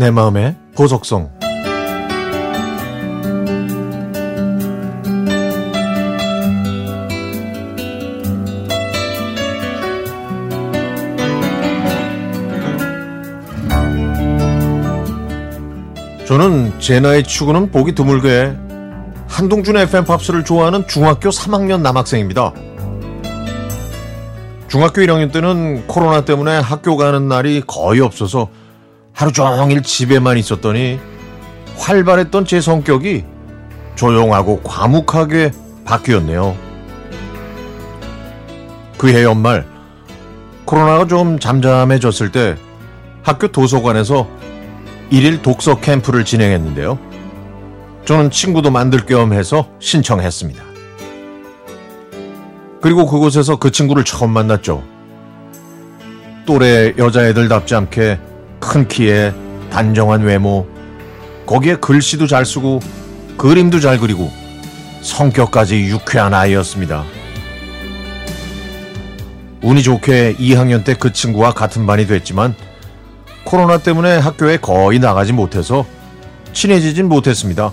내 마음의 보석성 저는 제 나이 치고는 보기 드물게 한동준 FM 팝스를 좋아하는 중학교 3학년 남학생입니다. 중학교 1학년 때는 코로나 때문에 학교 가는 날이 거의 없어서 하루 종일 집에만 있었더니 활발했던 제 성격이 조용하고 과묵하게 바뀌었네요. 그해 연말 코로나가 좀 잠잠해졌을 때 학교 도서관에서 일일 독서 캠프를 진행했는데요. 저는 친구도 만들 겸 해서 신청했습니다. 그리고 그곳에서 그 친구를 처음 만났죠. 또래 여자애들답지 않게 큰 키에 단정한 외모, 거기에 글씨도 잘 쓰고 그림도 잘 그리고 성격까지 유쾌한 아이였습니다. 운이 좋게 2학년 때 그 친구와 같은 반이 됐지만 코로나 때문에 학교에 거의 나가지 못해서 친해지진 못했습니다.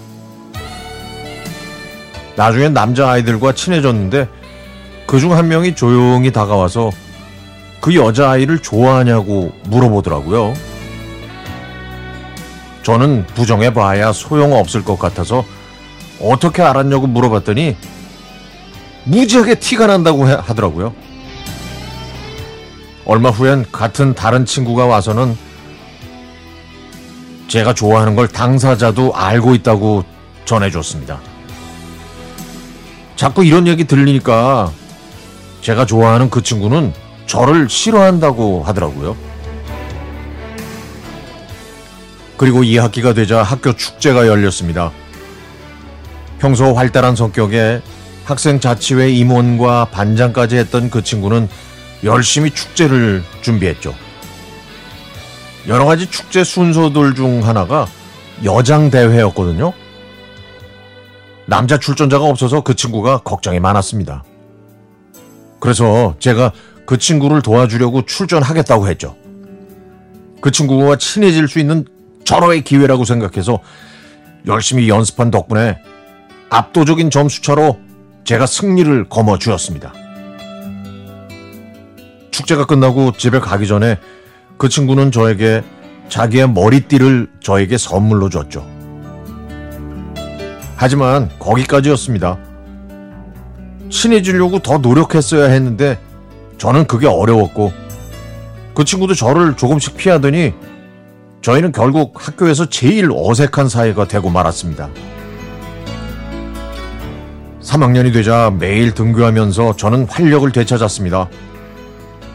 나중엔 남자아이들과 친해졌는데 그 중 한 명이 조용히 다가와서 그 여자아이를 좋아하냐고 물어보더라고요. 저는 부정해봐야 소용없을 것 같아서 어떻게 알았냐고 물어봤더니 무지하게 티가 난다고 하더라고요. 얼마 후엔 같은 다른 친구가 와서는 제가 좋아하는 걸 당사자도 알고 있다고 전해줬습니다. 자꾸 이런 얘기 들리니까 제가 좋아하는 그 친구는 저를 싫어한다고 하더라고요. 그리고 2학기가 되자 학교 축제가 열렸습니다. 평소 활달한 성격에 학생 자치회 임원과 반장까지 했던 그 친구는 열심히 축제를 준비했죠. 여러 가지 축제 순서들 중 하나가 여장 대회였거든요. 남자 출전자가 없어서 그 친구가 걱정이 많았습니다. 그래서 제가 그 친구를 도와주려고 출전하겠다고 했죠. 그 친구와 친해질 수 있는 절호의 기회라고 생각해서 열심히 연습한 덕분에 압도적인 점수차로 제가 승리를 거머 주었습니다. 축제가 끝나고 집에 가기 전에 그 친구는 저에게 자기의 머리띠를 저에게 선물로 줬죠. 하지만 거기까지였습니다. 친해지려고 더 노력했어야 했는데 저는 그게 어려웠고 그 친구도 저를 조금씩 피하더니 저희는 결국 학교에서 제일 어색한 사이가 되고 말았습니다. 3학년이 되자 매일 등교하면서 저는 활력을 되찾았습니다.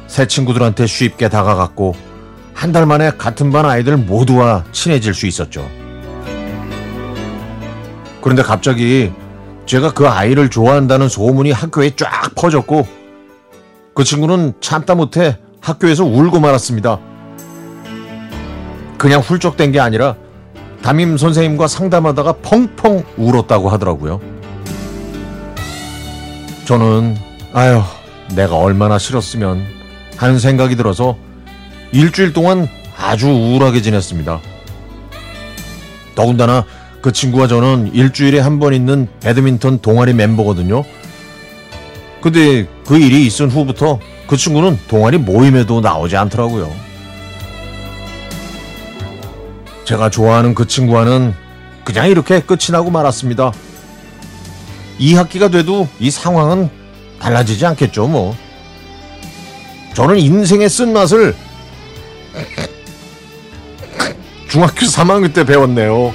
새 친구들한테 쉽게 다가갔고 한 달 만에 같은 반 아이들 모두와 친해질 수 있었죠. 그런데 갑자기 제가 그 아이를 좋아한다는 소문이 학교에 쫙 퍼졌고 그 친구는 참다 못해 학교에서 울고 말았습니다. 그냥 훌쩍 된 게 아니라 담임 선생님과 상담하다가 펑펑 울었다고 하더라고요. 저는 아휴 내가 얼마나 싫었으면 하는 생각이 들어서 일주일 동안 아주 우울하게 지냈습니다. 더군다나 그 친구와 저는 일주일에 한 번 있는 배드민턴 동아리 멤버거든요. 근데 그 일이 있은 후부터 그 친구는 동아리 모임에도 나오지 않더라고요. 제가 좋아하는 그 친구와는 그냥 이렇게 끝이 나고 말았습니다. 2학기가 돼도 이 상황은 달라지지 않겠죠, 뭐. 저는 인생의 쓴맛을 중학교 3학년 때 배웠네요.